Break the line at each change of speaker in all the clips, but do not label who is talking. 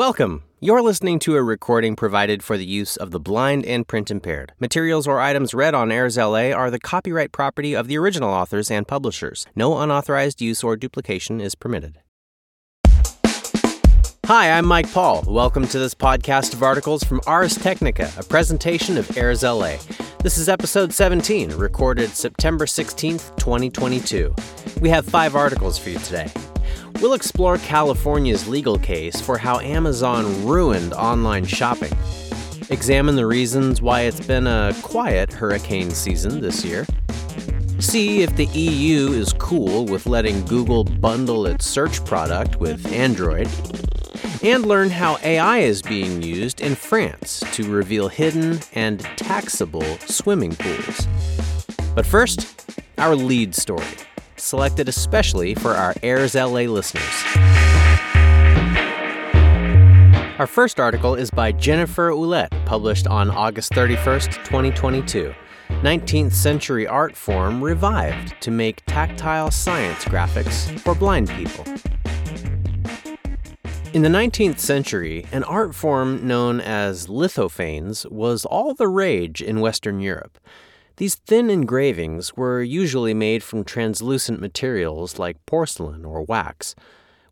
Welcome. You're listening to a recording provided for the use of the blind and print impaired. Materials or items read on Airs LA are the copyright property of the original authors and publishers. No unauthorized use or duplication is permitted. Hi, I'm Mike Paul. Welcome to this podcast of articles from Ars Technica, a presentation of Airs LA. This is episode 17, recorded September 16th, 2022. We have five articles for you today. We'll explore California's legal case for how Amazon ruined online shopping, examine the reasons why it's been a quiet hurricane season this year, see if the EU is cool with letting Google bundle its search product with Android, and learn how AI is being used in France to reveal hidden and taxable swimming pools. But first, our lead story selected especially for our Airs LA listeners. Our first article is by Jennifer Ouellette, published on August 31st, 2022. 19th century art form revived to make tactile science graphics for blind people. In the 19th century, an art form known as lithophanes was all the rage in Western Europe. These thin engravings were usually made from translucent materials like porcelain or wax.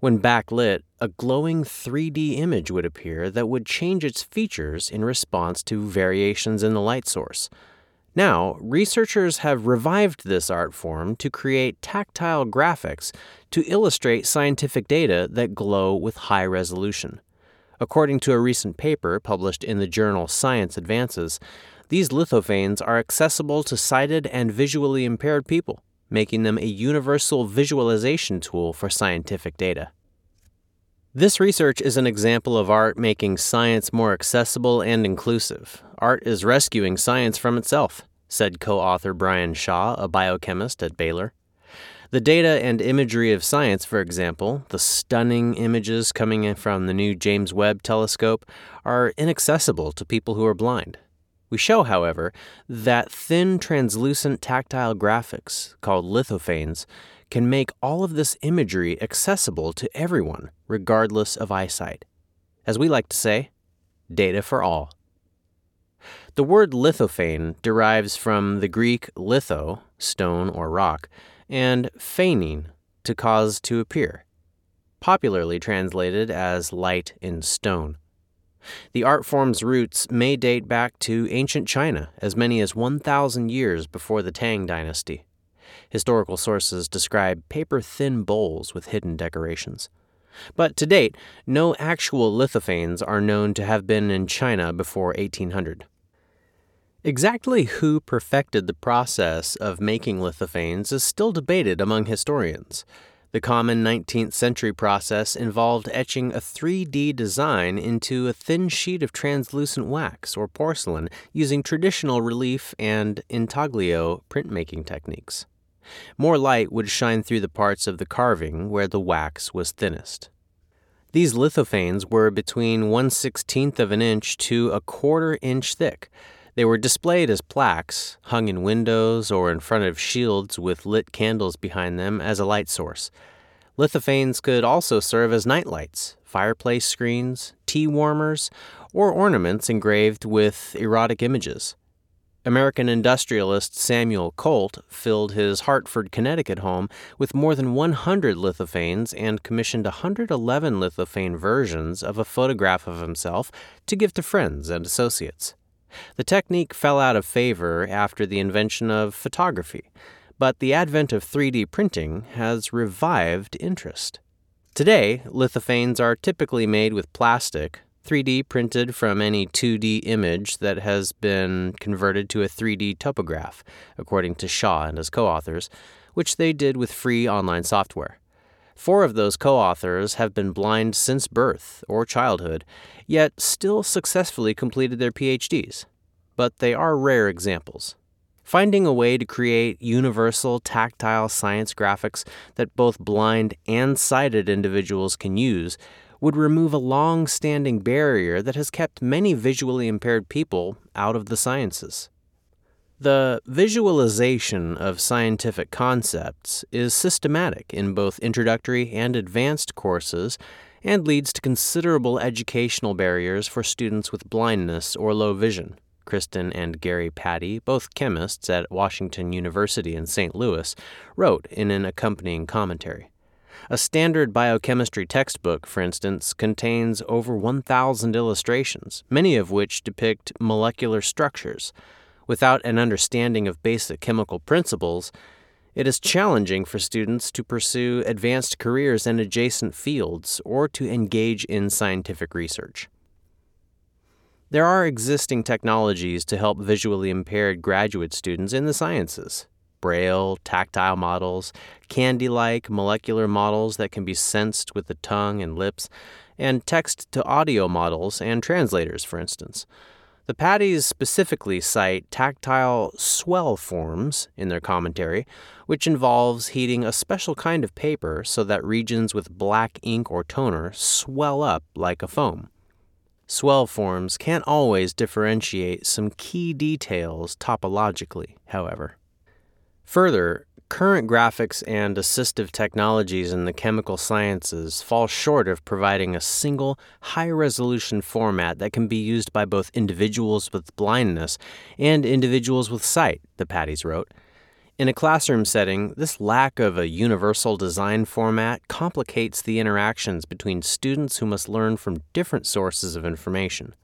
When backlit, a glowing 3D image would appear that would change its features in response to variations in the light source. Now, researchers have revived this art form to create tactile graphics to illustrate scientific data that glow with high resolution. According to a recent paper published in the journal Science Advances, these lithophanes are accessible to sighted and visually impaired people, making them a universal visualization tool for scientific data. This research is an example of art making science more accessible and inclusive. Art is rescuing science from itself, said co author Brian Shaw, a biochemist at Baylor. The data and imagery of science, for example, the stunning images coming from the new James Webb telescope, are inaccessible to people who are blind. We show, however, that thin, translucent tactile graphics, called lithophanes, can make all of this imagery accessible to everyone, regardless of eyesight. As we like to say, data for all. The word lithophane derives from the Greek litho, stone or rock, and phanein, to cause to appear, popularly translated as light in stone. The art form's roots may date back to ancient China, as many as 1,000 years before the Tang dynasty. Historical sources describe paper thin bowls with hidden decorations. But to date, no actual lithophanes are known to have been in China before 1800. Exactly who perfected the process of making lithophanes is still debated among historians. The common 19th century process involved etching a 3D design into a thin sheet of translucent wax or porcelain using traditional relief and intaglio printmaking techniques. More light would shine through the parts of the carving where the wax was thinnest. These lithophanes were between 1 16th of an inch to a quarter inch thick, they were displayed as plaques, hung in windows or in front of shields with lit candles behind them as a light source. Lithophanes could also serve as nightlights, fireplace screens, tea warmers, or ornaments engraved with erotic images. American industrialist Samuel Colt filled his Hartford, Connecticut home with more than 100 lithophanes and commissioned 111 lithophane versions of a photograph of himself to give to friends and associates. The technique fell out of favor after the invention of photography, but the advent of 3D printing has revived interest. Today, lithophanes are typically made with plastic, 3D printed from any 2D image that has been converted to a 3D topograph, according to Shaw and his co authors, which they did with free online software. Four of those co authors have been blind since birth or childhood, yet still successfully completed their PhDs. But they are rare examples. Finding a way to create universal tactile science graphics that both blind and sighted individuals can use would remove a long standing barrier that has kept many visually impaired people out of the sciences. The visualization of scientific concepts is systematic in both introductory and advanced courses and leads to considerable educational barriers for students with blindness or low vision. Kristen and Gary Patti, both chemists at Washington University in St. Louis, wrote in an accompanying commentary. A standard biochemistry textbook, for instance, contains over 1,000 illustrations, many of which depict molecular structures. Without an understanding of basic chemical principles, it is challenging for students to pursue advanced careers in adjacent fields or to engage in scientific research. There are existing technologies to help visually impaired graduate students in the sciences. Braille, tactile models, candy like molecular models that can be sensed with the tongue and lips, and text to audio models and translators, for instance. The Pattis specifically cite tactile swell forms in their commentary, which involves heating a special kind of paper so that regions with black ink or toner swell up like a foam. Swell forms can't always differentiate some key details topologically, however. Further, current graphics and assistive technologies in the chemical sciences fall short of providing a single, high resolution format that can be used by both individuals with blindness and individuals with sight, the Pattis wrote. In a classroom setting, this lack of a universal design format complicates the interactions between students who must learn from different sources of information.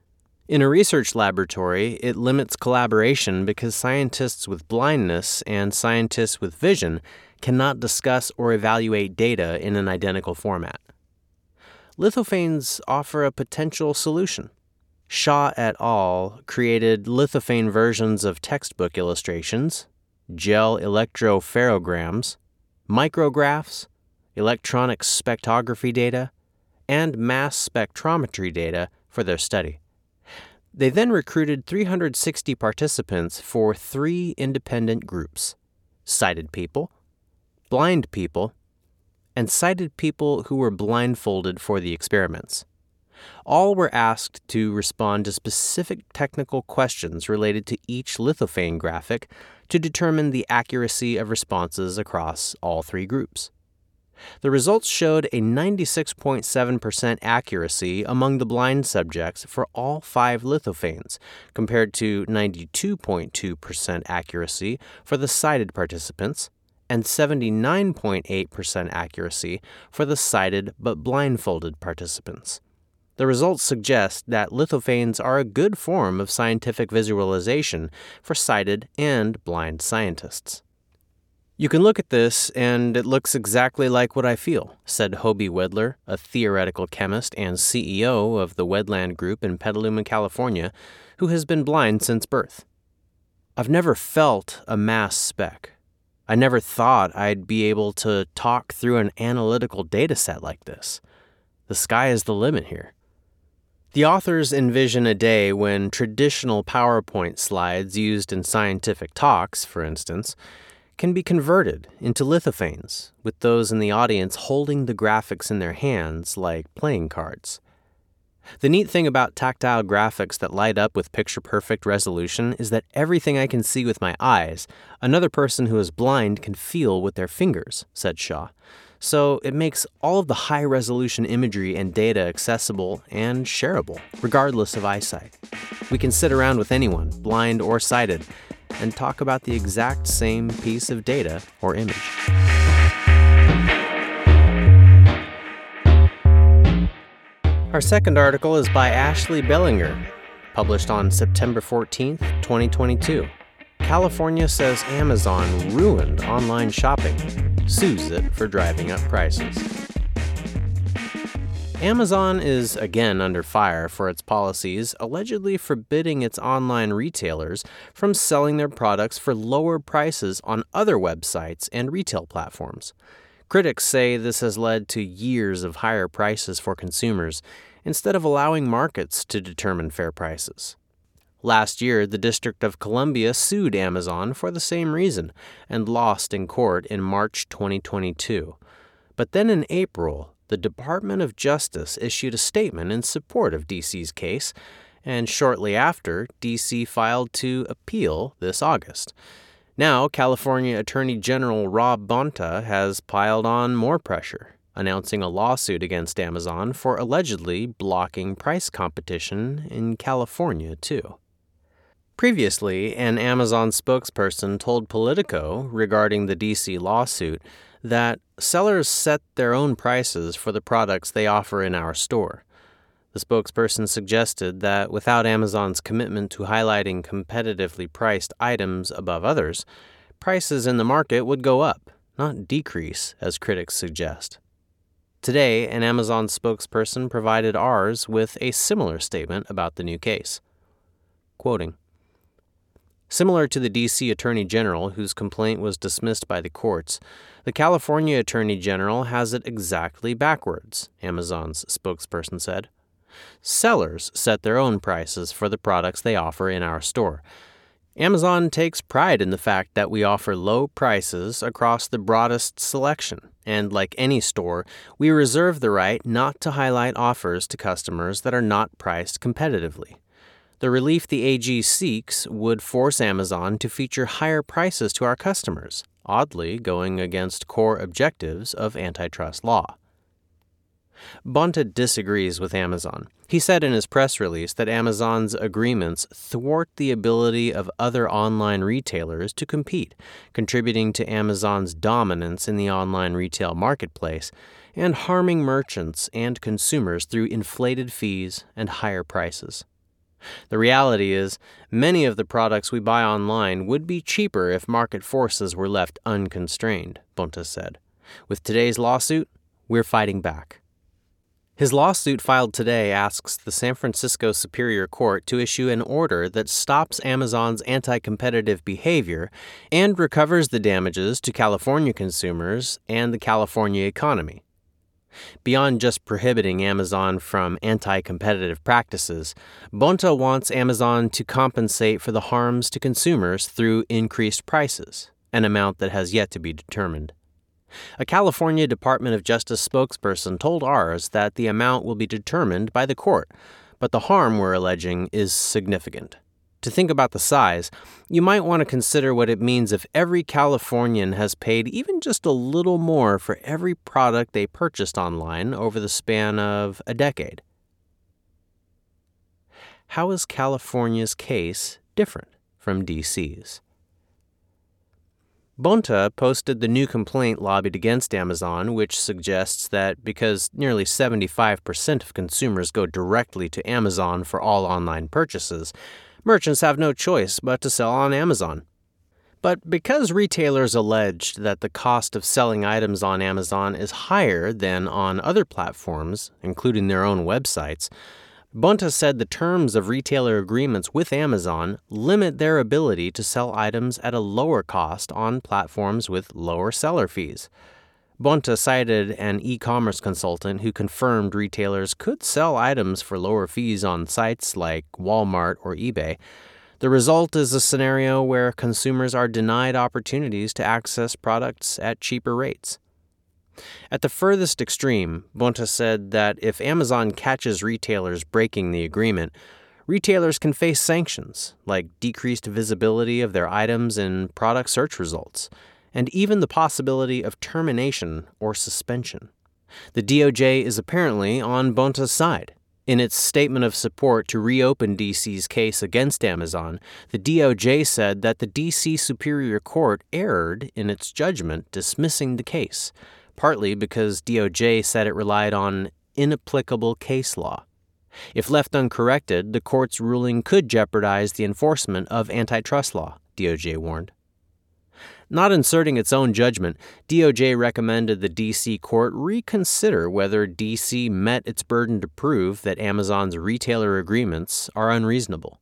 In a research laboratory, it limits collaboration because scientists with blindness and scientists with vision cannot discuss or evaluate data in an identical format. Lithophanes offer a potential solution. Shaw et al. created lithophane versions of textbook illustrations, gel electropherograms, micrographs, electronic spectrography data, and mass spectrometry data for their study. They then recruited 360 participants for three independent groups sighted people, blind people, and sighted people who were blindfolded for the experiments. All were asked to respond to specific technical questions related to each lithophane graphic to determine the accuracy of responses across all three groups. The results showed a 96.7% accuracy among the blind subjects for all five lithophanes, compared to 92.2% accuracy for the sighted participants and 79.8% accuracy for the sighted but blindfolded participants. The results suggest that lithophanes are a good form of scientific visualization for sighted and blind scientists. You can look at this, and it looks exactly like what I feel, said Hoby Wedler, a theoretical chemist and CEO of the Wedland Group in Petaluma, California, who has been blind since birth. I've never felt a mass spec. I never thought I'd be able to talk through an analytical data set like this. The sky is the limit here. The authors envision a day when traditional PowerPoint slides used in scientific talks, for instance, can be converted into lithophanes, with those in the audience holding the graphics in their hands like playing cards. The neat thing about tactile graphics that light up with picture perfect resolution is that everything I can see with my eyes, another person who is blind can feel with their fingers, said Shaw. So it makes all of the high resolution imagery and data accessible and shareable, regardless of eyesight. We can sit around with anyone, blind or sighted, and talk about the exact same piece of data or image. Our second article is by Ashley Belanger, published on September 14th, 2022. California says Amazon ruined online shopping, sues it for driving up prices. Amazon is again under fire for its policies, allegedly forbidding its online retailers from selling their products for lower prices on other websites and retail platforms. Critics say this has led to years of higher prices for consumers instead of allowing markets to determine fair prices. Last year, the District of Columbia sued Amazon for the same reason and lost in court in March 2022. But then in April, the Department of Justice issued a statement in support of DC's case, and shortly after, DC filed to appeal this August. Now, California Attorney General Rob Bonta has piled on more pressure. announcing a lawsuit against Amazon for allegedly blocking price competition in California, too. Previously, an Amazon spokesperson told Politico regarding the DC lawsuit that sellers set their own prices for the products they offer in our store. The spokesperson suggested that without Amazon's commitment to highlighting competitively priced items above others, prices in the market would go up, not decrease, as critics suggest. Today, an Amazon spokesperson provided Ars with a similar statement about the new case. Quoting Similar to the D.C. Attorney General, whose complaint was dismissed by the courts, the California Attorney General has it exactly backwards, Amazon's spokesperson said. Sellers set their own prices for the products they offer in our store. Amazon takes pride in the fact that we offer low prices across the broadest selection, and like any store, we reserve the right not to highlight offers to customers that are not priced competitively. The relief the AG seeks would force Amazon to feature higher prices to our customers, oddly going against core objectives of antitrust law. Bonta disagrees with Amazon. He said in his press release that Amazon's agreements thwart the ability of other online retailers to compete, contributing to Amazon's dominance in the online retail marketplace and harming merchants and consumers through inflated fees and higher prices. The reality is, many of the products we buy online would be cheaper if market forces were left unconstrained, Bonta said. With today's lawsuit, we're fighting back. His lawsuit filed today asks the San Francisco Superior Court to issue an order that stops Amazon's anti competitive behavior and recovers the damages to California consumers and the California economy. Beyond just prohibiting Amazon from anti competitive practices, Bonta wants Amazon to compensate for the harms to consumers through increased prices, an amount that has yet to be determined. A California Department of Justice spokesperson told Ars that the amount will be determined by the court, but the harm we're alleging is significant. To think about the size, you might want to consider what it means if every Californian has paid even just a little more for every product they purchased online over the span of a decade. How is California's case different from DC's? Bonta posted the new complaint lobbied against Amazon, which suggests that because nearly 75% of consumers go directly to Amazon for all online purchases, merchants have no choice but to sell on Amazon. But because retailers alleged that the cost of selling items on Amazon is higher than on other platforms, including their own websites, Bonta said the terms of retailer agreements with Amazon limit their ability to sell items at a lower cost on platforms with lower seller fees. Bonta cited an e commerce consultant who confirmed retailers could sell items for lower fees on sites like Walmart or eBay. The result is a scenario where consumers are denied opportunities to access products at cheaper rates. At the furthest extreme, Bonta said that if Amazon catches retailers breaking the agreement, retailers can face sanctions, like decreased visibility of their items in product search results, and even the possibility of termination or suspension. The DOJ is apparently on Bonta's side. In its statement of support to reopen DC's case against Amazon, the DOJ said that the DC Superior Court erred in its judgment dismissing the case, partly because DOJ said it relied on inapplicable case law. If left uncorrected, the court's ruling could jeopardize the enforcement of antitrust law, DOJ warned. Not inserting its own judgment, DOJ recommended the DC court reconsider whether DC met its burden to prove that Amazon's retailer agreements are unreasonable.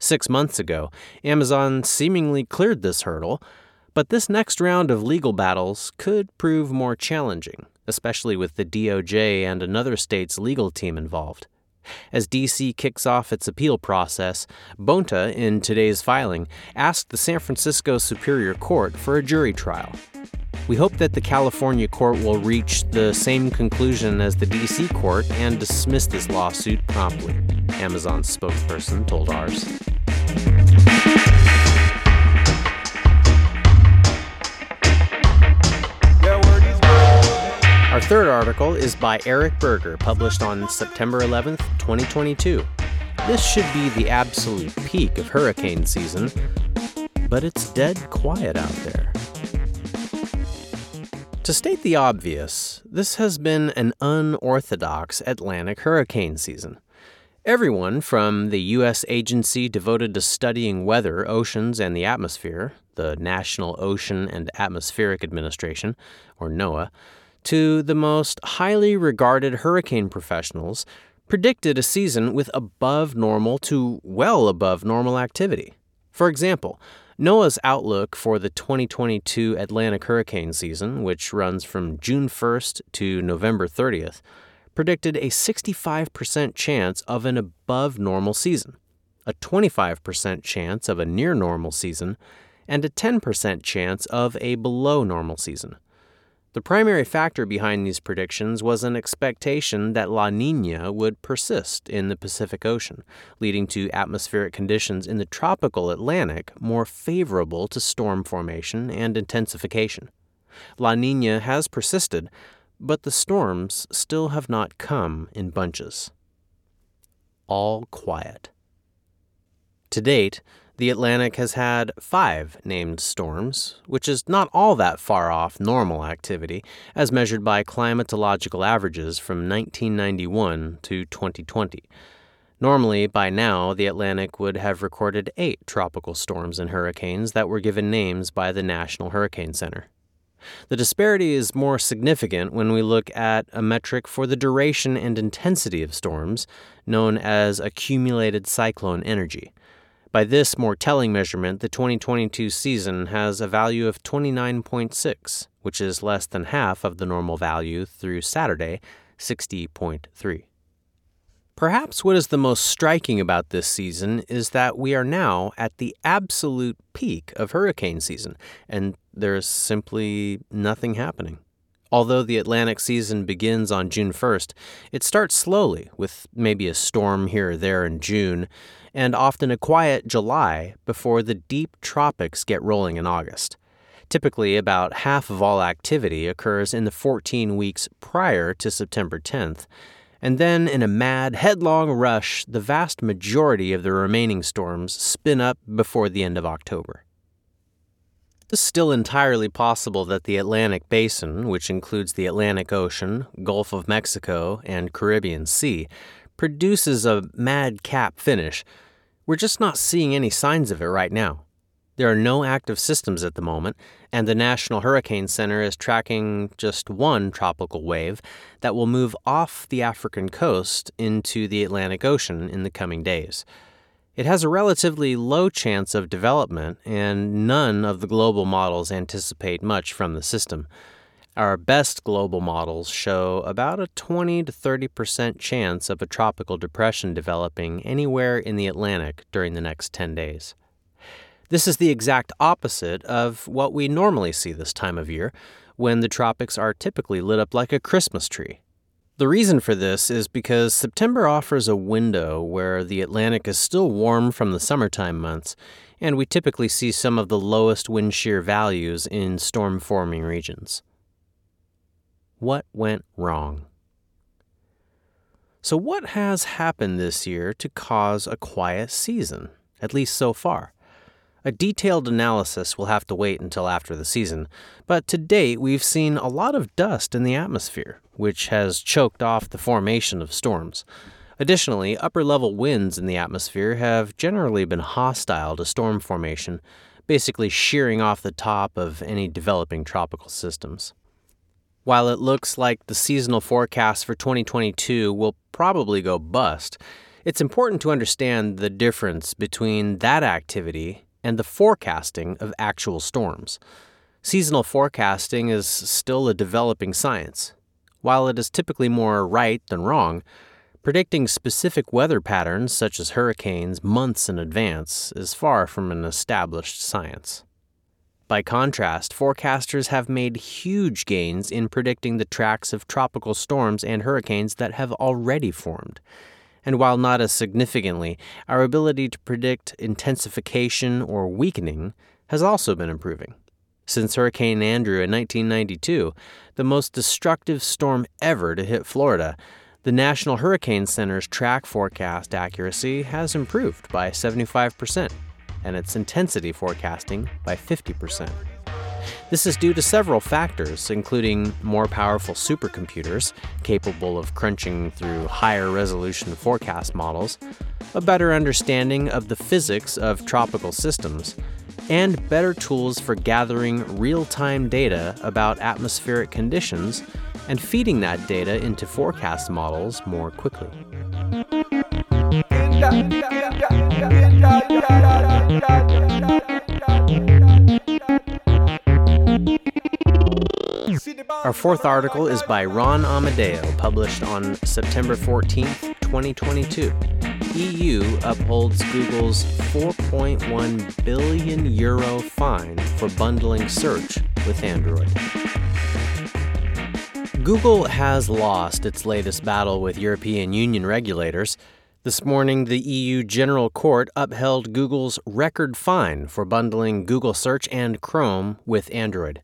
Six months ago, Amazon seemingly cleared this hurdle but this next round of legal battles could prove more challenging, especially with the DOJ and another state's legal team involved. As DC kicks off its appeal process, Bonta, in today's filing, asked the San Francisco Superior Court for a jury trial. We hope that the California court will reach the same conclusion as the DC court and dismiss this lawsuit promptly, Amazon's spokesperson told Ars. Third article is by Eric Berger, published on September 11th, 2022. This should be the absolute peak of hurricane season, but it's dead quiet out there. To state the obvious, this has been an unorthodox Atlantic hurricane season. Everyone from the U.S. agency devoted to studying weather, oceans, and the atmosphere, the National Ocean and Atmospheric Administration, or NOAA, to the most highly regarded hurricane professionals, predicted a season with above normal to well above normal activity. For example, NOAA's outlook for the 2022 Atlantic hurricane season, which runs from June 1st to November 30th, predicted a 65% chance of an above normal season, a 25% chance of a near normal season, and a 10% chance of a below normal season. The primary factor behind these predictions was an expectation that La Nina would persist in the Pacific Ocean, leading to atmospheric conditions in the tropical Atlantic more favorable to storm formation and intensification. La Nina has persisted, but the storms still have not come in bunches. All quiet. To date, the Atlantic has had five named storms, which is not all that far off normal activity as measured by climatological averages from 1991 to 2020. Normally, by now, the Atlantic would have recorded eight tropical storms and hurricanes that were given names by the National Hurricane Center. The disparity is more significant when we look at a metric for the duration and intensity of storms, known as accumulated cyclone energy. By this more telling measurement, the 2022 season has a value of 29.6, which is less than half of the normal value through Saturday, 60.3. Perhaps what is the most striking about this season is that we are now at the absolute peak of hurricane season, and there's simply nothing happening. Although the Atlantic season begins on June 1st, it starts slowly, with maybe a storm here or there in June, and often a quiet July before the deep tropics get rolling in August. Typically, about half of all activity occurs in the 14 weeks prior to September 10th, and then in a mad, headlong rush, the vast majority of the remaining storms spin up before the end of October. It is still entirely possible that the Atlantic Basin, which includes the Atlantic Ocean, Gulf of Mexico, and Caribbean Sea, produces a madcap finish. We're just not seeing any signs of it right now. There are no active systems at the moment, and the National Hurricane Center is tracking just one tropical wave that will move off the African coast into the Atlantic Ocean in the coming days. It has a relatively low chance of development, and none of the global models anticipate much from the system. Our best global models show about a 20 to 30% chance of a tropical depression developing anywhere in the Atlantic during the next 10 days. This is the exact opposite of what we normally see this time of year, when the tropics are typically lit up like a Christmas tree. The reason for this is because September offers a window where the Atlantic is still warm from the summertime months, and we typically see some of the lowest wind shear values in storm forming regions. What went wrong? So, what has happened this year to cause a quiet season, at least so far? A detailed analysis will have to wait until after the season, but to date we've seen a lot of dust in the atmosphere, which has choked off the formation of storms. Additionally, upper level winds in the atmosphere have generally been hostile to storm formation, basically shearing off the top of any developing tropical systems. While it looks like the seasonal forecast for 2022 will probably go bust, it's important to understand the difference between that activity and the forecasting of actual storms. Seasonal forecasting is still a developing science. While it is typically more right than wrong, predicting specific weather patterns, such as hurricanes, months in advance is far from an established science. By contrast, forecasters have made huge gains in predicting the tracks of tropical storms and hurricanes that have already formed. And while not as significantly, our ability to predict intensification or weakening has also been improving. since Hurricane Andrew in 1992, the most destructive storm ever to hit Florida. The National Hurricane Center's track forecast accuracy has improved by 75%, and its intensity forecasting by 50%. This is due to several factors, including more powerful supercomputers capable of crunching through higher resolution forecast models, a better understanding of the physics of tropical systems, and better tools for gathering real time data about atmospheric conditions and feeding that data into forecast models more quickly. Our fourth article is by Ron Amadeo, published on September 14th, 2022. EU upholds Google's 4.1 billion euro fine for bundling search with Android. Google has lost its latest battle with European Union regulators. This morning, the EU General Court upheld Google's record fine for bundling Google Search and Chrome with Android.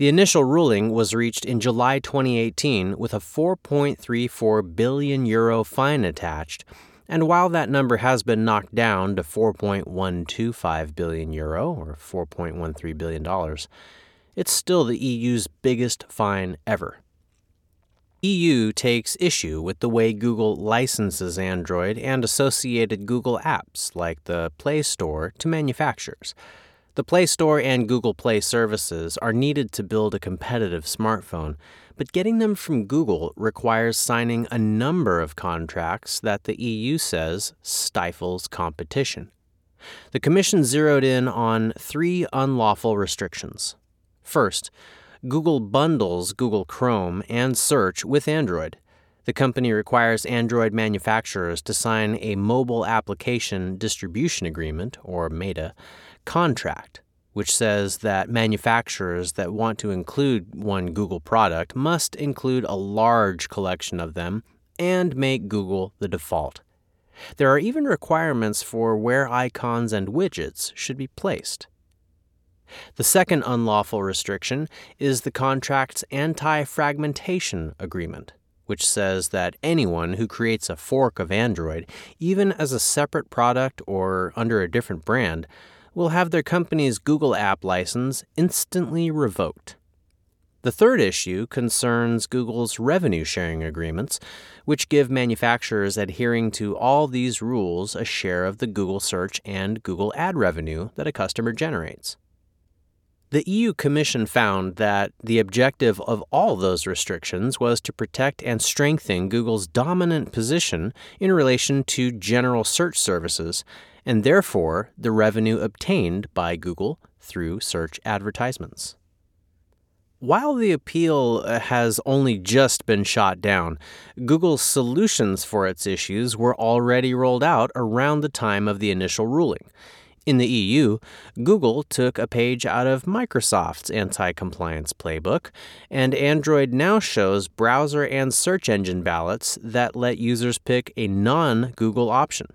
The initial ruling was reached in July 2018 with a 4.34 billion euro fine attached, and while that number has been knocked down to 4.125 billion euro or 4.13 billion dollars, it's still the EU's biggest fine ever. EU takes issue with the way Google licenses Android and associated Google apps like the Play Store to manufacturers. The Play Store and Google Play services are needed to build a competitive smartphone, but getting them from Google requires signing a number of contracts that the EU says stifles competition. The Commission zeroed in on three unlawful restrictions. First, Google bundles Google Chrome and Search with Android. The company requires Android manufacturers to sign a Mobile Application Distribution Agreement, or MADA, contract, which says that manufacturers that want to include one Google product must include a large collection of them and make Google the default. There are even requirements for where icons and widgets should be placed. The second unlawful restriction is the contract's anti fragmentation agreement, which says that anyone who creates a fork of Android, even as a separate product or under a different brand, will have their company's Google app license instantly revoked. The third issue concerns Google's revenue sharing agreements, which give manufacturers adhering to all these rules a share of the Google search and Google ad revenue that a customer generates. The EU Commission found that the objective of all those restrictions was to protect and strengthen Google's dominant position in relation to general search services and therefore the revenue obtained by Google through search advertisements. While the appeal uh, has only just been shot down, Google's solutions for its issues were already rolled out around the time of the initial ruling. In the EU, Google took a page out of Microsoft's anti compliance playbook, and Android now shows browser and search engine ballots that let users pick a non Google option.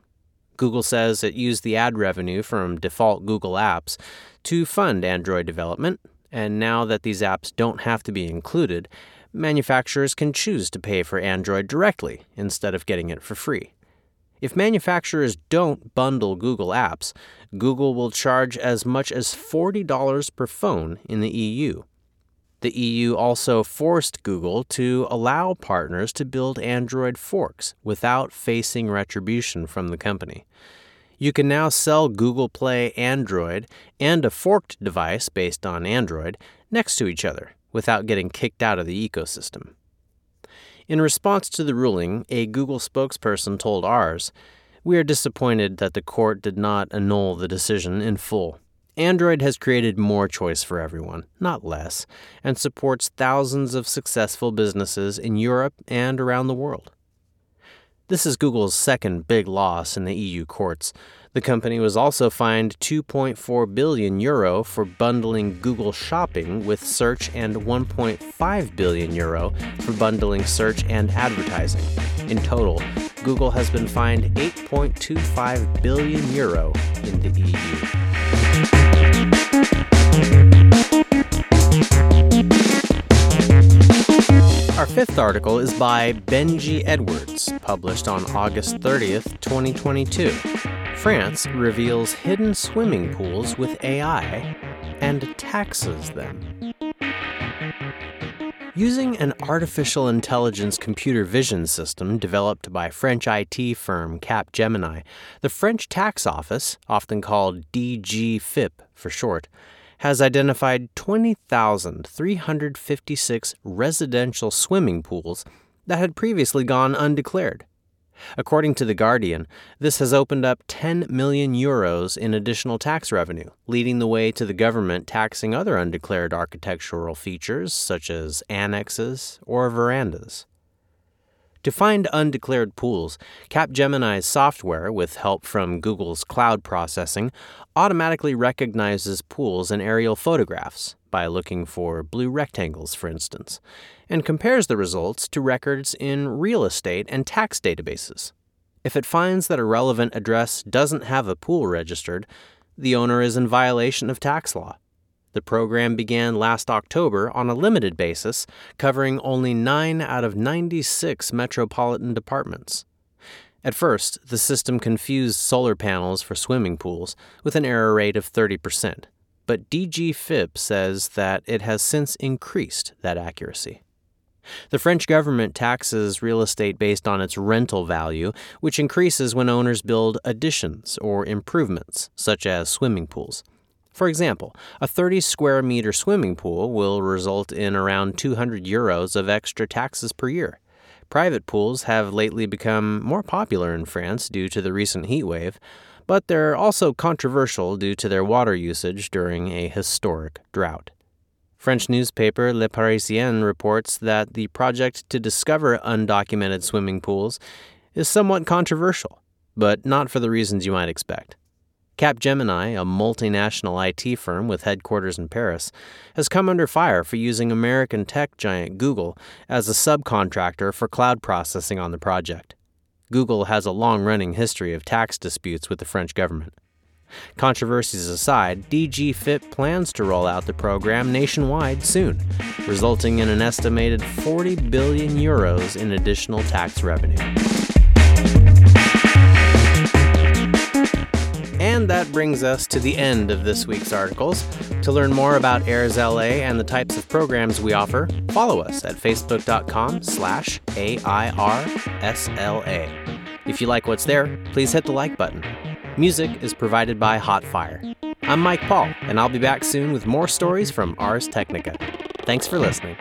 Google says it used the ad revenue from default Google apps to fund Android development, and now that these apps don't have to be included, manufacturers can choose to pay for Android directly instead of getting it for free. If manufacturers don't bundle Google apps, Google will charge as much as $40 per phone in the EU. The EU also forced Google to allow partners to build Android forks without facing retribution from the company. You can now sell Google Play Android and a forked device based on Android next to each other without getting kicked out of the ecosystem. In response to the ruling, a Google spokesperson told Ars, We are disappointed that the court did not annul the decision in full. Android has created more choice for everyone, not less, and supports thousands of successful businesses in Europe and around the world. This is Google's second big loss in the EU courts. The company was also fined 2.4 billion euro for bundling Google Shopping with search and 1.5 billion euro for bundling search and advertising. In total, Google has been fined 8.25 billion euro in the EU. Fifth article is by Benji Edwards, published on August 30th, 2022. France reveals hidden swimming pools with AI and taxes them. Using an artificial intelligence computer vision system developed by French IT firm Capgemini, the French tax office, often called DGFIP for short, has identified 20,356 residential swimming pools that had previously gone undeclared. According to The Guardian, this has opened up 10 million euros in additional tax revenue, leading the way to the government taxing other undeclared architectural features such as annexes or verandas. To find undeclared pools, Capgemini's software, with help from Google's cloud processing, automatically recognizes pools in aerial photographs by looking for blue rectangles, for instance, and compares the results to records in real estate and tax databases. If it finds that a relevant address doesn't have a pool registered, the owner is in violation of tax law. The program began last October on a limited basis, covering only 9 out of 96 metropolitan departments. At first, the system confused solar panels for swimming pools with an error rate of 30%, but DGFIP says that it has since increased that accuracy. The French government taxes real estate based on its rental value, which increases when owners build additions or improvements, such as swimming pools. For example, a 30 square meter swimming pool will result in around 200 euros of extra taxes per year. Private pools have lately become more popular in France due to the recent heat wave, but they're also controversial due to their water usage during a historic drought. French newspaper Le Parisien reports that the project to discover undocumented swimming pools is somewhat controversial, but not for the reasons you might expect. Capgemini, a multinational IT firm with headquarters in Paris, has come under fire for using American tech giant Google as a subcontractor for cloud processing on the project. Google has a long running history of tax disputes with the French government. Controversies aside, DGFIP plans to roll out the program nationwide soon, resulting in an estimated 40 billion euros in additional tax revenue. And that brings us to the end of this week's articles. To learn more about AIRSLA and the types of programs we offer, follow us at facebook.com slash AIRSLA. If you like what's there, please hit the like button. Music is provided by Hotfire. I'm Mike Paul, and I'll be back soon with more stories from Ars Technica. Thanks for listening.